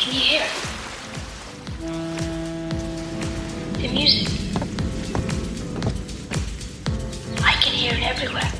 Can you hear? The music. I can hear it everywhere.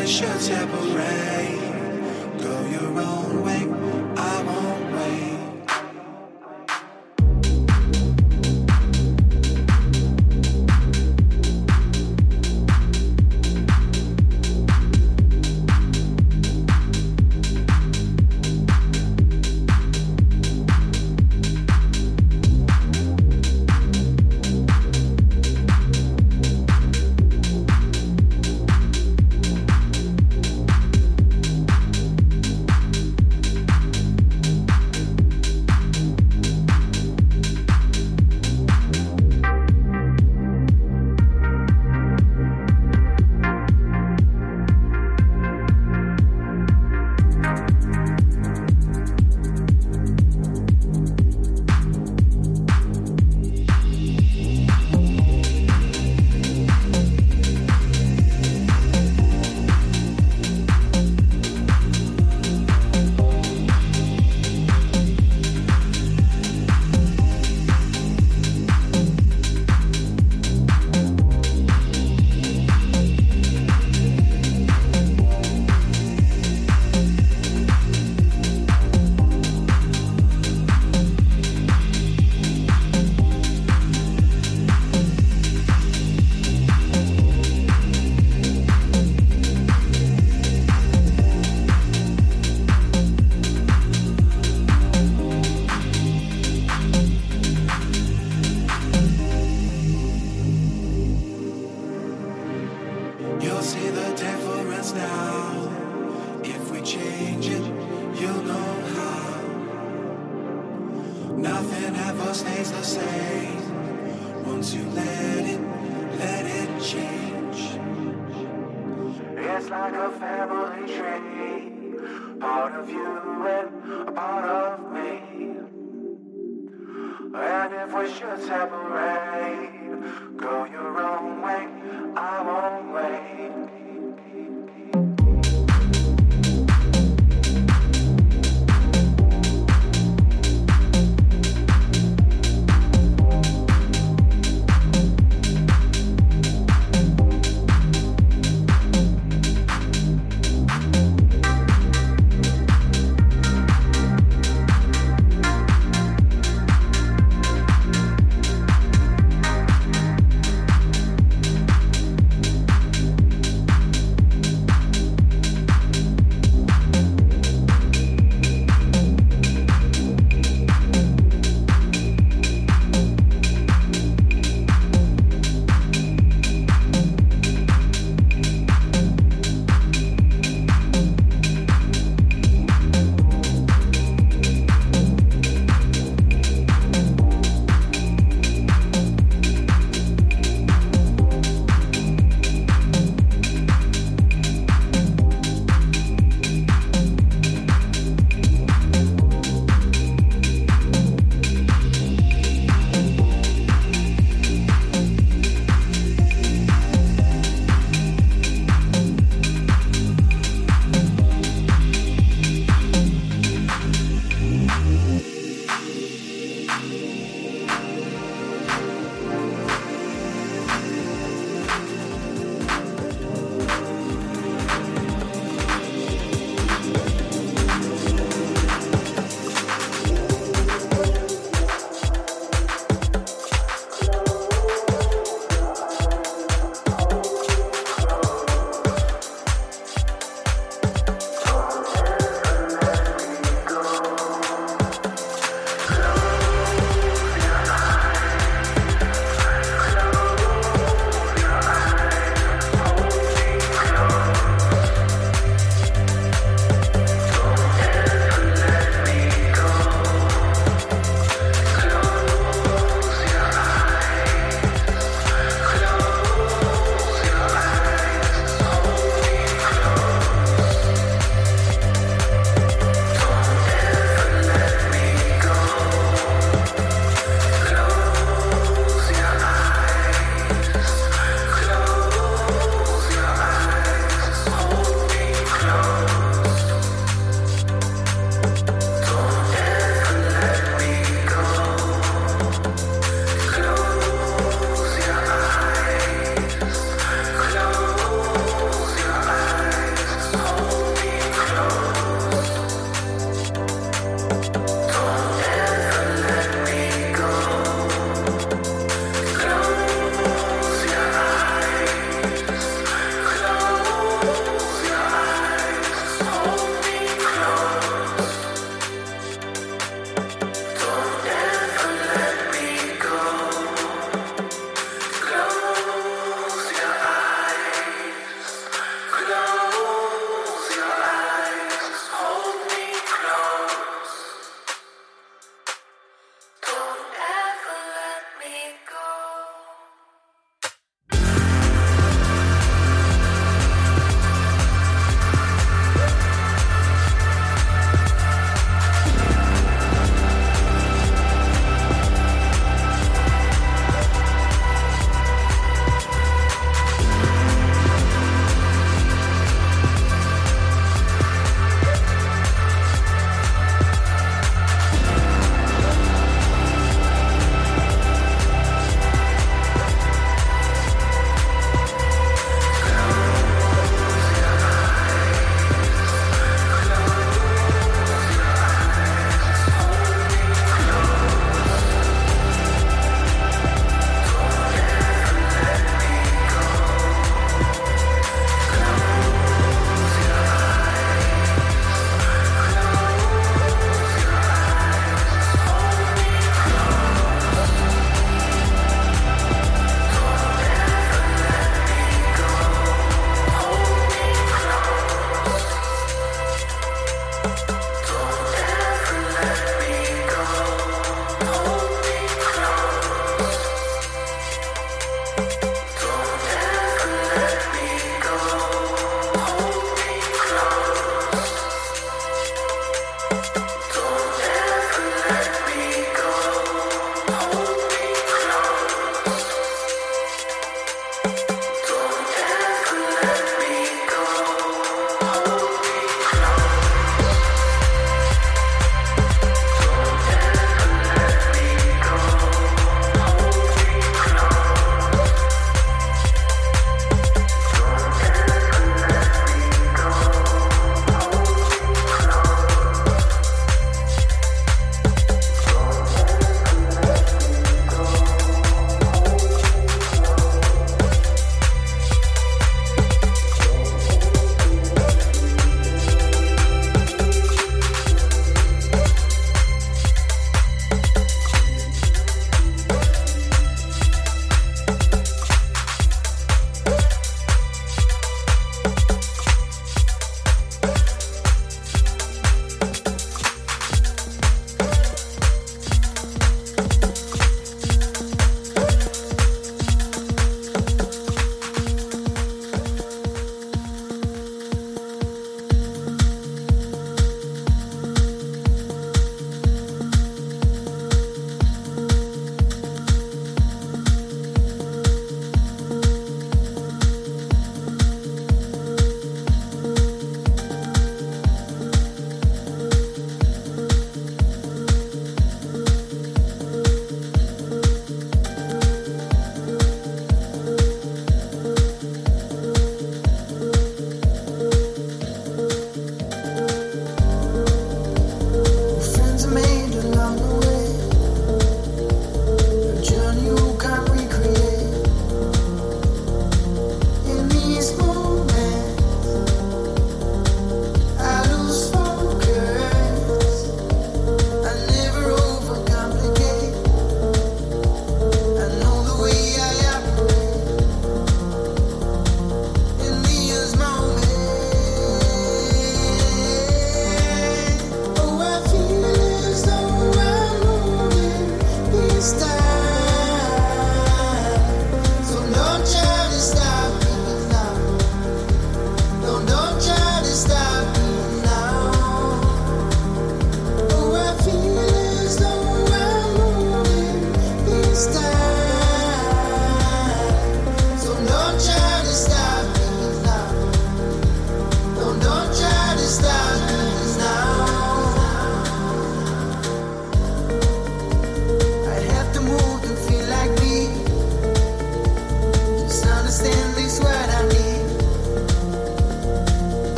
We should separate, go your own way, Nothing ever stays the same. Once you let it, let it change. It's like a family tree. Part of you and a part of me. And if we should separate, go your own way, I won't wait.